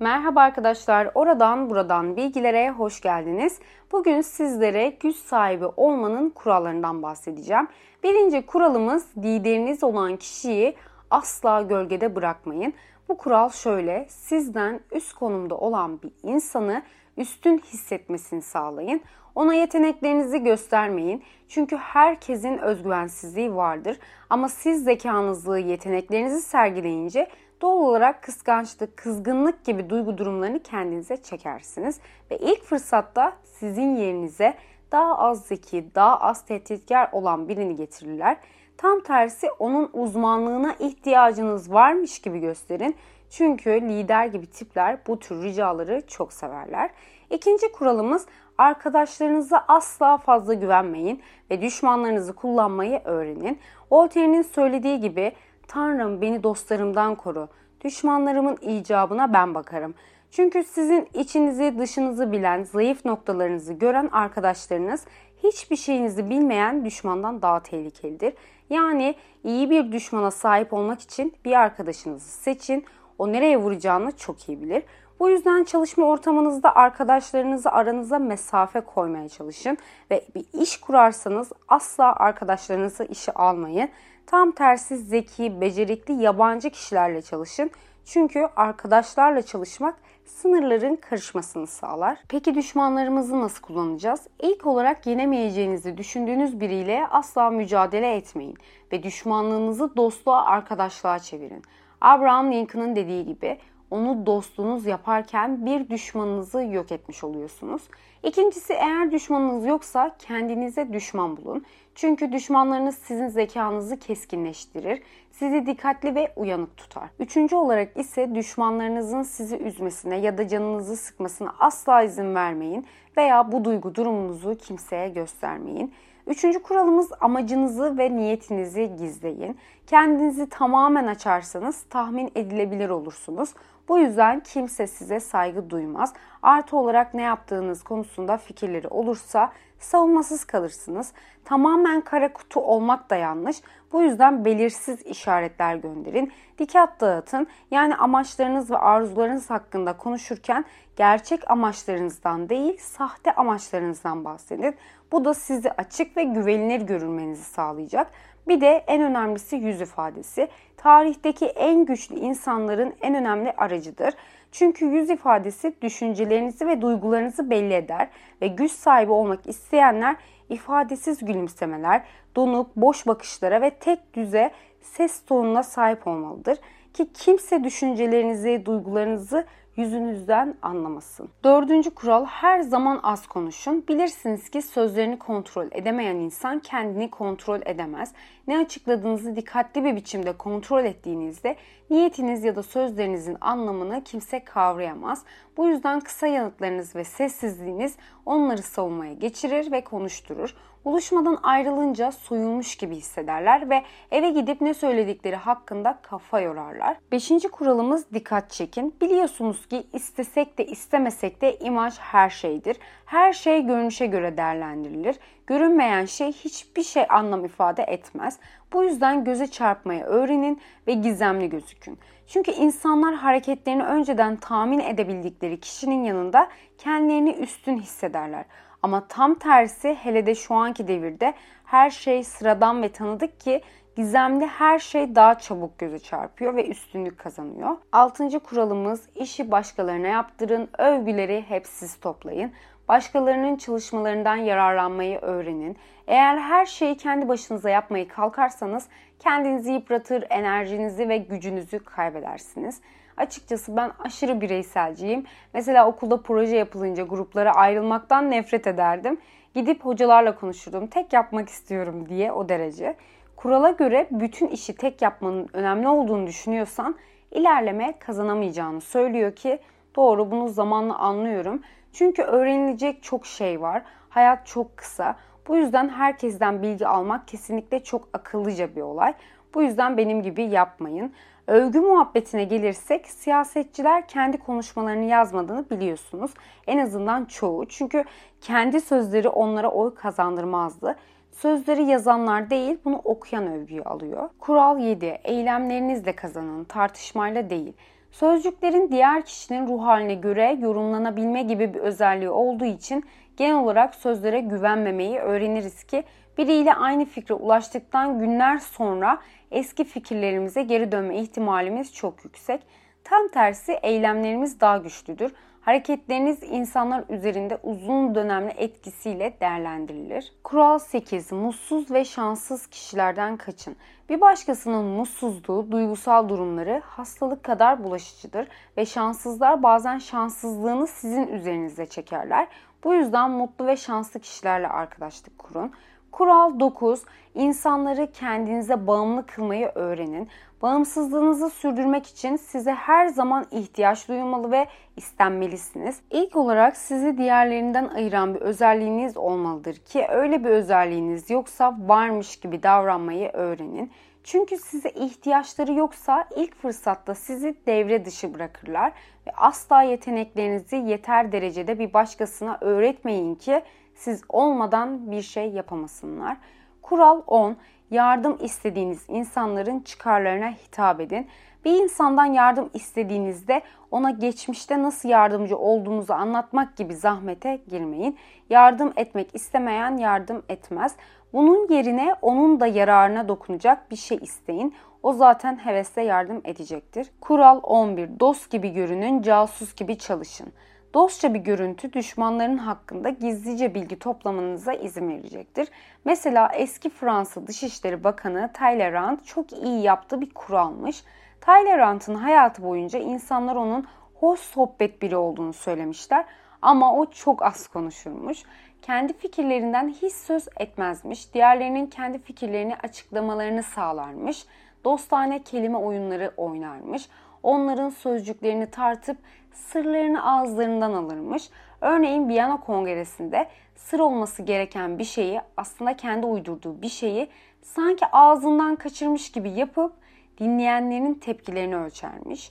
Merhaba arkadaşlar, oradan buradan bilgilere hoş geldiniz. Bugün sizlere güç sahibi olmanın kurallarından bahsedeceğim. Birinci kuralımız lideriniz olan kişiyi asla gölgede bırakmayın. Bu kural şöyle, sizden üst konumda olan bir insanı üstün hissetmesini sağlayın. Ona yeteneklerinizi göstermeyin. Çünkü herkesin özgüvensizliği vardır. Ama siz zekanızı, yeteneklerinizi sergileyince doğal olarak kıskançlık, kızgınlık gibi duygu durumlarını kendinize çekersiniz. Ve ilk fırsatta sizin yerinize daha az zeki, daha az tehditkar olan birini getirirler. Tam tersi onun uzmanlığına ihtiyacınız varmış gibi gösterin. Çünkü lider gibi tipler bu tür ricaları çok severler. İkinci kuralımız arkadaşlarınıza asla fazla güvenmeyin ve düşmanlarınızı kullanmayı öğrenin. Voltaire'nin söylediği gibi Tanrım beni dostlarımdan koru. Düşmanlarımın icabına ben bakarım. Çünkü sizin içinizi dışınızı bilen, zayıf noktalarınızı gören arkadaşlarınız hiçbir şeyinizi bilmeyen düşmandan daha tehlikelidir. Yani iyi bir düşmana sahip olmak için bir arkadaşınızı seçin. O nereye vuracağını çok iyi bilir. Bu yüzden çalışma ortamınızda arkadaşlarınızı aranıza mesafe koymaya çalışın ve bir iş kurarsanız asla arkadaşlarınızı işe almayın. Tam tersi zeki, becerikli yabancı kişilerle çalışın. Çünkü arkadaşlarla çalışmak sınırların karışmasını sağlar. Peki düşmanlarımızı nasıl kullanacağız? İlk olarak yenemeyeceğinizi düşündüğünüz biriyle asla mücadele etmeyin ve düşmanlığınızı dostluğa, arkadaşlığa çevirin. Abraham Lincoln'ın dediği gibi onu dostluğunuz yaparken bir düşmanınızı yok etmiş oluyorsunuz. İkincisi eğer düşmanınız yoksa kendinize düşman bulun. Çünkü düşmanlarınız sizin zekanızı keskinleştirir, sizi dikkatli ve uyanık tutar. Üçüncü olarak ise düşmanlarınızın sizi üzmesine ya da canınızı sıkmasına asla izin vermeyin veya bu duygu durumunuzu kimseye göstermeyin. Üçüncü kuralımız amacınızı ve niyetinizi gizleyin. Kendinizi tamamen açarsanız tahmin edilebilir olursunuz. Bu yüzden kimse size saygı duymaz. Artı olarak ne yaptığınız konusunda fikirleri olursa savunmasız kalırsınız. Tamamen kara kutu olmak da yanlış. Bu yüzden belirsiz işaretler gönderin. Dikkat dağıtın. Yani amaçlarınız ve arzularınız hakkında konuşurken gerçek amaçlarınızdan değil, sahte amaçlarınızdan bahsedin. Bu da sizi açık ve güvenilir görünmenizi sağlayacak. Bir de en önemlisi yüz ifadesi. Tarihteki en güçlü insanların en önemli aracıdır. Çünkü yüz ifadesi düşüncelerinizi ve duygularınızı belli eder ve güç sahibi olmak isteyenler ifadesiz gülümsemeler, donuk, boş bakışlara ve tek düze ses tonuna sahip olmalıdır ki kimse düşüncelerinizi, duygularınızı yüzünüzden anlamasın. Dördüncü kural her zaman az konuşun. Bilirsiniz ki sözlerini kontrol edemeyen insan kendini kontrol edemez. Ne açıkladığınızı dikkatli bir biçimde kontrol ettiğinizde niyetiniz ya da sözlerinizin anlamını kimse kavrayamaz. Bu yüzden kısa yanıtlarınız ve sessizliğiniz onları savunmaya geçirir ve konuşturur. Buluşmadan ayrılınca soyulmuş gibi hissederler ve eve gidip ne söyledikleri hakkında kafa yorarlar. Beşinci kuralımız dikkat çekin. Biliyorsunuz ki istesek de istemesek de imaj her şeydir. Her şey görünüşe göre değerlendirilir. Görünmeyen şey hiçbir şey anlam ifade etmez. Bu yüzden göze çarpmayı öğrenin ve gizemli gözükün. Çünkü insanlar hareketlerini önceden tahmin edebildikleri kişinin yanında kendilerini üstün hissederler. Ama tam tersi hele de şu anki devirde her şey sıradan ve tanıdık ki gizemli her şey daha çabuk göze çarpıyor ve üstünlük kazanıyor. Altıncı kuralımız işi başkalarına yaptırın, övgüleri hep siz toplayın. Başkalarının çalışmalarından yararlanmayı öğrenin. Eğer her şeyi kendi başınıza yapmayı kalkarsanız kendinizi yıpratır, enerjinizi ve gücünüzü kaybedersiniz. Açıkçası ben aşırı bireyselciyim. Mesela okulda proje yapılınca gruplara ayrılmaktan nefret ederdim. Gidip hocalarla konuşurdum. Tek yapmak istiyorum diye o derece. Kurala göre bütün işi tek yapmanın önemli olduğunu düşünüyorsan ilerleme kazanamayacağını söylüyor ki doğru bunu zamanla anlıyorum. Çünkü öğrenilecek çok şey var. Hayat çok kısa. Bu yüzden herkesten bilgi almak kesinlikle çok akıllıca bir olay. Bu yüzden benim gibi yapmayın. Övgü muhabbetine gelirsek siyasetçiler kendi konuşmalarını yazmadığını biliyorsunuz. En azından çoğu. Çünkü kendi sözleri onlara oy kazandırmazdı. Sözleri yazanlar değil, bunu okuyan övgüyü alıyor. Kural 7. Eylemlerinizle kazanın, tartışmayla değil. Sözcüklerin diğer kişinin ruh haline göre yorumlanabilme gibi bir özelliği olduğu için genel olarak sözlere güvenmemeyi öğreniriz ki biriyle aynı fikre ulaştıktan günler sonra eski fikirlerimize geri dönme ihtimalimiz çok yüksek. Tam tersi eylemlerimiz daha güçlüdür. Hareketleriniz insanlar üzerinde uzun dönemli etkisiyle değerlendirilir. Kural 8. Mutsuz ve şanssız kişilerden kaçın. Bir başkasının mutsuzluğu, duygusal durumları hastalık kadar bulaşıcıdır ve şanssızlar bazen şanssızlığını sizin üzerinize çekerler. Bu yüzden mutlu ve şanslı kişilerle arkadaşlık kurun. Kural 9. İnsanları kendinize bağımlı kılmayı öğrenin. Bağımsızlığınızı sürdürmek için size her zaman ihtiyaç duymalı ve istenmelisiniz. İlk olarak sizi diğerlerinden ayıran bir özelliğiniz olmalıdır ki öyle bir özelliğiniz yoksa varmış gibi davranmayı öğrenin. Çünkü size ihtiyaçları yoksa ilk fırsatta sizi devre dışı bırakırlar ve asla yeteneklerinizi yeter derecede bir başkasına öğretmeyin ki siz olmadan bir şey yapamasınlar. Kural 10. Yardım istediğiniz insanların çıkarlarına hitap edin. Bir insandan yardım istediğinizde ona geçmişte nasıl yardımcı olduğunuzu anlatmak gibi zahmete girmeyin. Yardım etmek istemeyen yardım etmez. Bunun yerine onun da yararına dokunacak bir şey isteyin. O zaten hevesle yardım edecektir. Kural 11. Dost gibi görünün, casus gibi çalışın. Dostça bir görüntü düşmanların hakkında gizlice bilgi toplamanıza izin verecektir. Mesela eski Fransa Dışişleri Bakanı Talleyrand çok iyi yaptığı bir kuralmış. Talleyrand'ın hayatı boyunca insanlar onun hoş sohbet biri olduğunu söylemişler ama o çok az konuşurmuş. Kendi fikirlerinden hiç söz etmezmiş. Diğerlerinin kendi fikirlerini açıklamalarını sağlarmış. Dostane kelime oyunları oynarmış. Onların sözcüklerini tartıp sırlarını ağızlarından alırmış. Örneğin Viyana Kongresi'nde sır olması gereken bir şeyi aslında kendi uydurduğu bir şeyi sanki ağzından kaçırmış gibi yapıp dinleyenlerin tepkilerini ölçermiş.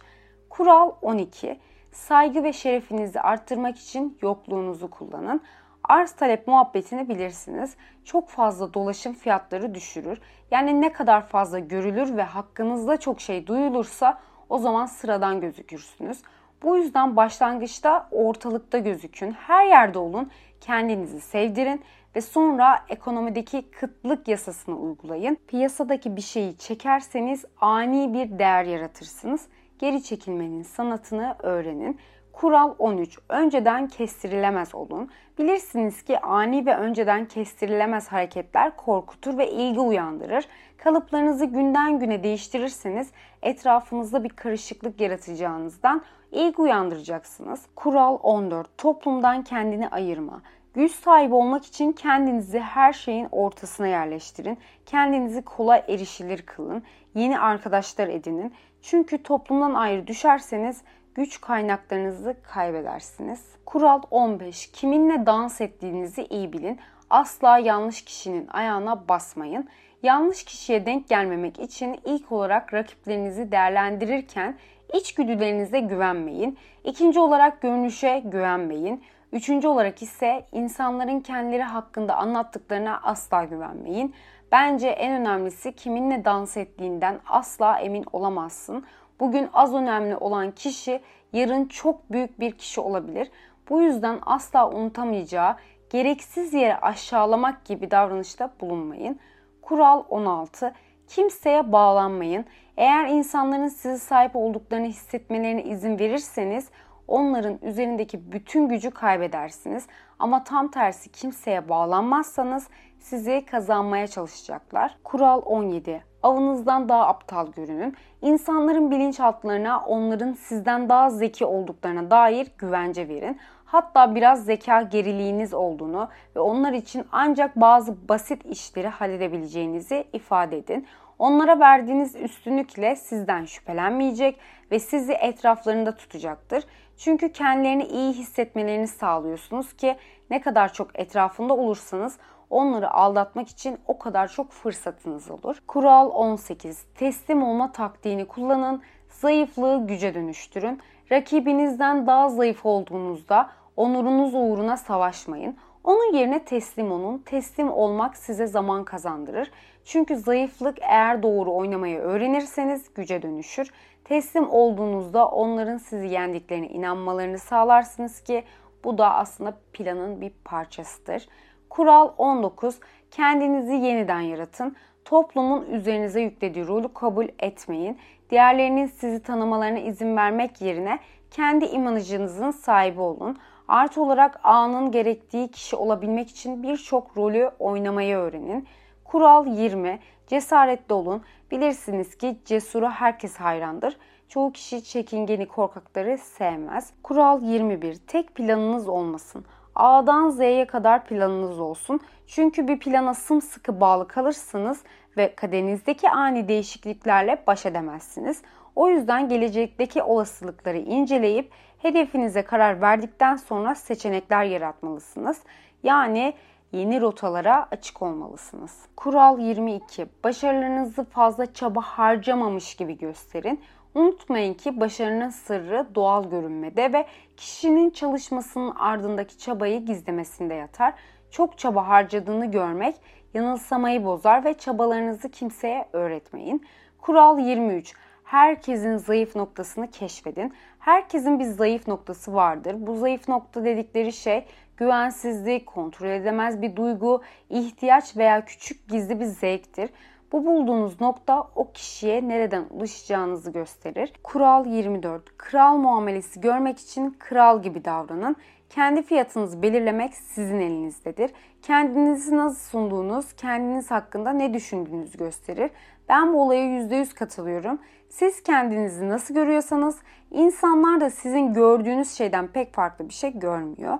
Kural 12. Saygı ve şerefinizi arttırmak için yokluğunuzu kullanın. Arz talep muhabbetini bilirsiniz. Çok fazla dolaşım fiyatları düşürür. Yani ne kadar fazla görülür ve hakkınızda çok şey duyulursa o zaman sıradan gözükürsünüz. Bu yüzden başlangıçta ortalıkta gözükün, her yerde olun, kendinizi sevdirin ve sonra ekonomideki kıtlık yasasını uygulayın. Piyasadaki bir şeyi çekerseniz ani bir değer yaratırsınız. Geri çekilmenin sanatını öğrenin. Kural 13. Önceden kestirilemez olun. Bilirsiniz ki ani ve önceden kestirilemez hareketler korkutur ve ilgi uyandırır. Kalıplarınızı günden güne değiştirirseniz etrafınızda bir karışıklık yaratacağınızdan ilgi uyandıracaksınız. Kural 14. Toplumdan kendini ayırma. Güç sahibi olmak için kendinizi her şeyin ortasına yerleştirin. Kendinizi kolay erişilir kılın. Yeni arkadaşlar edinin. Çünkü toplumdan ayrı düşerseniz güç kaynaklarınızı kaybedersiniz. Kural 15. Kiminle dans ettiğinizi iyi bilin. Asla yanlış kişinin ayağına basmayın. Yanlış kişiye denk gelmemek için ilk olarak rakiplerinizi değerlendirirken içgüdülerinize güvenmeyin. İkinci olarak görünüşe güvenmeyin. Üçüncü olarak ise insanların kendileri hakkında anlattıklarına asla güvenmeyin. Bence en önemlisi kiminle dans ettiğinden asla emin olamazsın. Bugün az önemli olan kişi yarın çok büyük bir kişi olabilir. Bu yüzden asla unutamayacağı gereksiz yere aşağılamak gibi davranışta bulunmayın. Kural 16. Kimseye bağlanmayın. Eğer insanların size sahip olduklarını hissetmelerine izin verirseniz onların üzerindeki bütün gücü kaybedersiniz. Ama tam tersi kimseye bağlanmazsanız sizi kazanmaya çalışacaklar. Kural 17. Avınızdan daha aptal görünün. İnsanların bilinçaltlarına onların sizden daha zeki olduklarına dair güvence verin. Hatta biraz zeka geriliğiniz olduğunu ve onlar için ancak bazı basit işleri halledebileceğinizi ifade edin. Onlara verdiğiniz üstünlükle sizden şüphelenmeyecek ve sizi etraflarında tutacaktır. Çünkü kendilerini iyi hissetmelerini sağlıyorsunuz ki ne kadar çok etrafında olursanız onları aldatmak için o kadar çok fırsatınız olur. Kural 18. Teslim olma taktiğini kullanın. Zayıflığı güce dönüştürün. Rakibinizden daha zayıf olduğunuzda onurunuz uğruna savaşmayın. Onun yerine teslim olun. Teslim olmak size zaman kazandırır. Çünkü zayıflık eğer doğru oynamayı öğrenirseniz güce dönüşür. Teslim olduğunuzda onların sizi yendiklerine inanmalarını sağlarsınız ki bu da aslında planın bir parçasıdır. Kural 19. Kendinizi yeniden yaratın. Toplumun üzerinize yüklediği rolü kabul etmeyin. Diğerlerinin sizi tanımalarına izin vermek yerine kendi imajınızın sahibi olun. Artı olarak anın gerektiği kişi olabilmek için birçok rolü oynamayı öğrenin. Kural 20. Cesaretli olun. Bilirsiniz ki cesura herkes hayrandır. Çoğu kişi çekingeni korkakları sevmez. Kural 21. Tek planınız olmasın. A'dan Z'ye kadar planınız olsun. Çünkü bir plana sımsıkı bağlı kalırsınız ve kaderinizdeki ani değişikliklerle baş edemezsiniz. O yüzden gelecekteki olasılıkları inceleyip hedefinize karar verdikten sonra seçenekler yaratmalısınız. Yani yeni rotalara açık olmalısınız. Kural 22. Başarılarınızı fazla çaba harcamamış gibi gösterin. Unutmayın ki başarının sırrı doğal görünmede ve kişinin çalışmasının ardındaki çabayı gizlemesinde yatar. Çok çaba harcadığını görmek yanılsamayı bozar ve çabalarınızı kimseye öğretmeyin. Kural 23. Herkesin zayıf noktasını keşfedin. Herkesin bir zayıf noktası vardır. Bu zayıf nokta dedikleri şey güvensizlik, kontrol edemez bir duygu, ihtiyaç veya küçük gizli bir zevktir. Bu bulduğunuz nokta o kişiye nereden ulaşacağınızı gösterir. Kural 24. Kral muamelesi görmek için kral gibi davranın. Kendi fiyatınızı belirlemek sizin elinizdedir. Kendinizi nasıl sunduğunuz, kendiniz hakkında ne düşündüğünüzü gösterir. Ben bu olaya %100 katılıyorum. Siz kendinizi nasıl görüyorsanız insanlar da sizin gördüğünüz şeyden pek farklı bir şey görmüyor.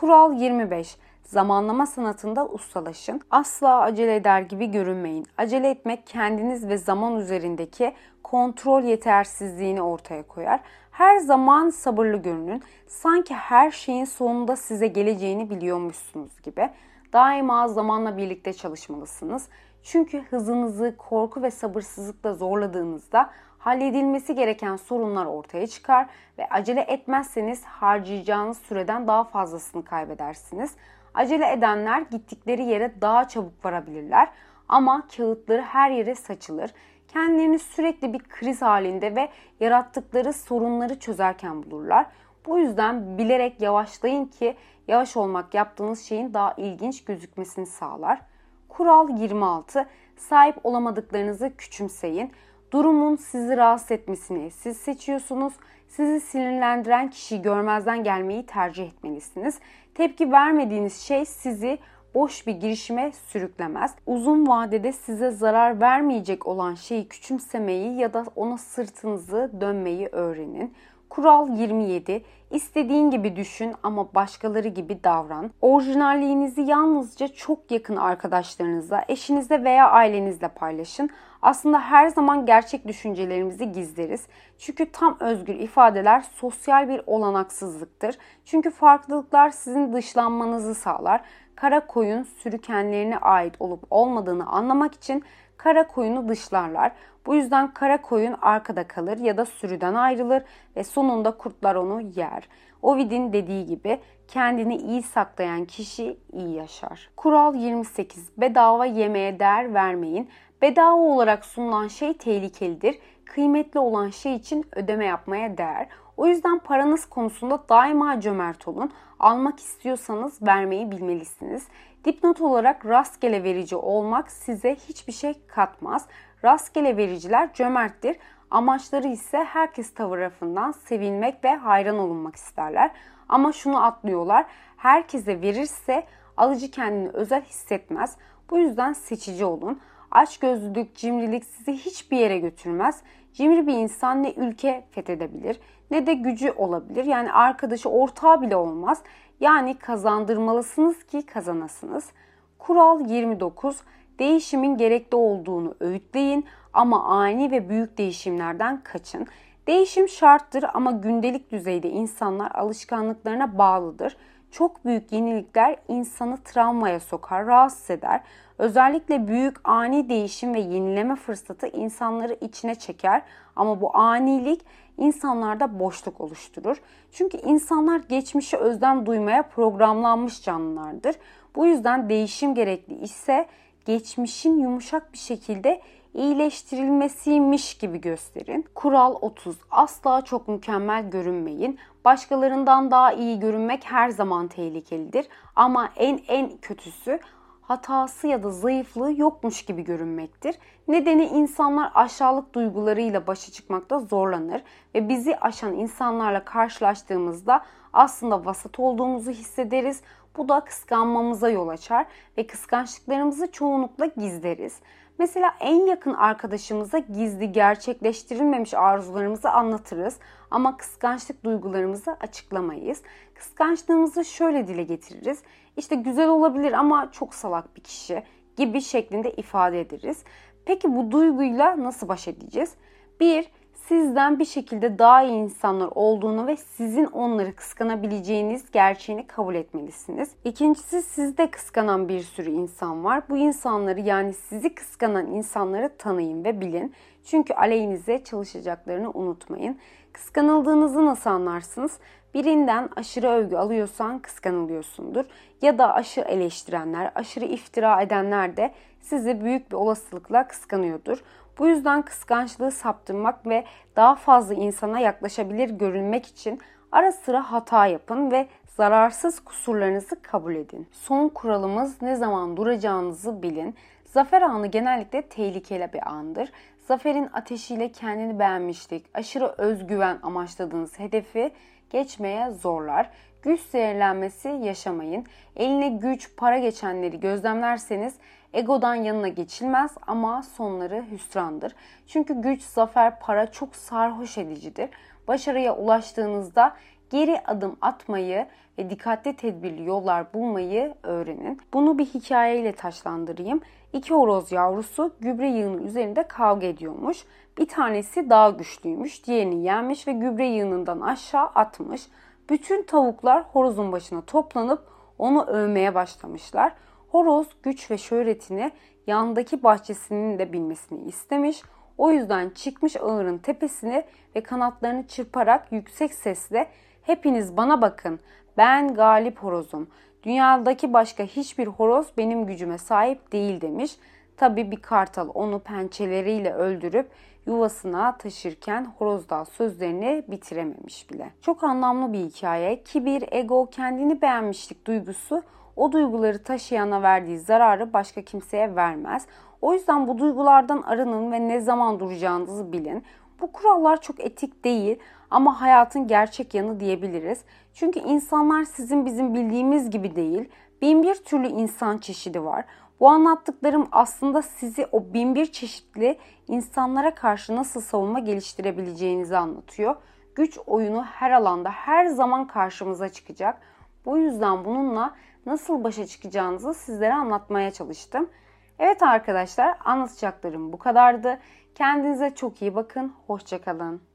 Kural 25. Zamanlama sanatında ustalaşın. Asla acele eder gibi görünmeyin. Acele etmek kendiniz ve zaman üzerindeki kontrol yetersizliğini ortaya koyar. Her zaman sabırlı görünün. Sanki her şeyin sonunda size geleceğini biliyormuşsunuz gibi. Daima zamanla birlikte çalışmalısınız. Çünkü hızınızı korku ve sabırsızlıkla zorladığınızda halledilmesi gereken sorunlar ortaya çıkar ve acele etmezseniz harcayacağınız süreden daha fazlasını kaybedersiniz. Acele edenler gittikleri yere daha çabuk varabilirler ama kağıtları her yere saçılır. Kendilerini sürekli bir kriz halinde ve yarattıkları sorunları çözerken bulurlar. Bu yüzden bilerek yavaşlayın ki yavaş olmak yaptığınız şeyin daha ilginç gözükmesini sağlar. Kural 26. Sahip olamadıklarınızı küçümseyin. Durumun sizi rahatsız etmesini siz seçiyorsunuz. Sizi sinirlendiren kişiyi görmezden gelmeyi tercih etmelisiniz. Tepki vermediğiniz şey sizi boş bir girişime sürüklemez. Uzun vadede size zarar vermeyecek olan şeyi küçümsemeyi ya da ona sırtınızı dönmeyi öğrenin. Kural 27. İstediğin gibi düşün ama başkaları gibi davran. Orijinalliğinizi yalnızca çok yakın arkadaşlarınızla, eşinizle veya ailenizle paylaşın. Aslında her zaman gerçek düşüncelerimizi gizleriz. Çünkü tam özgür ifadeler sosyal bir olanaksızlıktır. Çünkü farklılıklar sizin dışlanmanızı sağlar. Kara koyun sürükenlerine ait olup olmadığını anlamak için kara koyunu dışlarlar. Bu yüzden kara koyun arkada kalır ya da sürüden ayrılır ve sonunda kurtlar onu yer. Ovid'in dediği gibi kendini iyi saklayan kişi iyi yaşar. Kural 28. Bedava yemeğe değer vermeyin. Bedava olarak sunulan şey tehlikelidir. Kıymetli olan şey için ödeme yapmaya değer. O yüzden paranız konusunda daima cömert olun. Almak istiyorsanız vermeyi bilmelisiniz. Dipnot olarak rastgele verici olmak size hiçbir şey katmaz. Rastgele vericiler cömerttir. Amaçları ise herkes tarafından sevilmek ve hayran olunmak isterler. Ama şunu atlıyorlar. Herkese verirse alıcı kendini özel hissetmez. Bu yüzden seçici olun. Açgözlülük, cimrilik sizi hiçbir yere götürmez. Cimri bir insan ne ülke fethedebilir ne de gücü olabilir. Yani arkadaşı ortağı bile olmaz. Yani kazandırmalısınız ki kazanasınız. Kural 29. Değişimin gerekli olduğunu öğütleyin ama ani ve büyük değişimlerden kaçın. Değişim şarttır ama gündelik düzeyde insanlar alışkanlıklarına bağlıdır. Çok büyük yenilikler insanı travmaya sokar, rahatsız eder. Özellikle büyük ani değişim ve yenileme fırsatı insanları içine çeker ama bu anilik insanlarda boşluk oluşturur. Çünkü insanlar geçmişi özlem duymaya programlanmış canlılardır. Bu yüzden değişim gerekli ise geçmişin yumuşak bir şekilde iyileştirilmesiymiş gibi gösterin. Kural 30. Asla çok mükemmel görünmeyin. Başkalarından daha iyi görünmek her zaman tehlikelidir. Ama en en kötüsü hatası ya da zayıflığı yokmuş gibi görünmektir. Nedeni insanlar aşağılık duygularıyla başa çıkmakta zorlanır ve bizi aşan insanlarla karşılaştığımızda aslında vasat olduğumuzu hissederiz. Bu da kıskanmamıza yol açar ve kıskançlıklarımızı çoğunlukla gizleriz. Mesela en yakın arkadaşımıza gizli gerçekleştirilmemiş arzularımızı anlatırız ama kıskançlık duygularımızı açıklamayız. Kıskançlığımızı şöyle dile getiririz. İşte güzel olabilir ama çok salak bir kişi gibi şeklinde ifade ederiz. Peki bu duyguyla nasıl baş edeceğiz? Bir, sizden bir şekilde daha iyi insanlar olduğunu ve sizin onları kıskanabileceğiniz gerçeğini kabul etmelisiniz. İkincisi sizde kıskanan bir sürü insan var. Bu insanları yani sizi kıskanan insanları tanıyın ve bilin. Çünkü aleyhinize çalışacaklarını unutmayın. Kıskanıldığınızı nasıl anlarsınız? Birinden aşırı övgü alıyorsan kıskanılıyorsundur. Ya da aşırı eleştirenler, aşırı iftira edenler de sizi büyük bir olasılıkla kıskanıyordur. Bu yüzden kıskançlığı saptırmak ve daha fazla insana yaklaşabilir görünmek için ara sıra hata yapın ve zararsız kusurlarınızı kabul edin. Son kuralımız ne zaman duracağınızı bilin. Zafer anı genellikle tehlikeli bir andır. Zaferin ateşiyle kendini beğenmişlik, aşırı özgüven amaçladığınız hedefi geçmeye zorlar. Güç zehirlenmesi yaşamayın. Eline güç, para geçenleri gözlemlerseniz egodan yanına geçilmez ama sonları hüsrandır. Çünkü güç, zafer, para çok sarhoş edicidir. Başarıya ulaştığınızda geri adım atmayı ve dikkatli tedbirli yollar bulmayı öğrenin. Bunu bir hikayeyle taşlandırayım. İki horoz yavrusu gübre yığını üzerinde kavga ediyormuş. Bir tanesi daha güçlüymüş, diğerini yenmiş ve gübre yığınından aşağı atmış. Bütün tavuklar horozun başına toplanıp onu övmeye başlamışlar. Horoz güç ve şöhretini yandaki bahçesinin de bilmesini istemiş. O yüzden çıkmış ağırın tepesine ve kanatlarını çırparak yüksek sesle hepiniz bana bakın ben galip horozum. Dünyadaki başka hiçbir horoz benim gücüme sahip değil demiş. Tabi bir kartal onu pençeleriyle öldürüp yuvasına taşırken horoz daha sözlerini bitirememiş bile. Çok anlamlı bir hikaye. Kibir, ego, kendini beğenmişlik duygusu o duyguları taşıyana verdiği zararı başka kimseye vermez. O yüzden bu duygulardan arının ve ne zaman duracağınızı bilin. Bu kurallar çok etik değil ama hayatın gerçek yanı diyebiliriz. Çünkü insanlar sizin bizim bildiğimiz gibi değil. Bin bir türlü insan çeşidi var. Bu anlattıklarım aslında sizi o bin bir çeşitli insanlara karşı nasıl savunma geliştirebileceğinizi anlatıyor. Güç oyunu her alanda her zaman karşımıza çıkacak. Bu yüzden bununla nasıl başa çıkacağınızı sizlere anlatmaya çalıştım. Evet arkadaşlar anlatacaklarım bu kadardı. Kendinize çok iyi bakın. Hoşçakalın.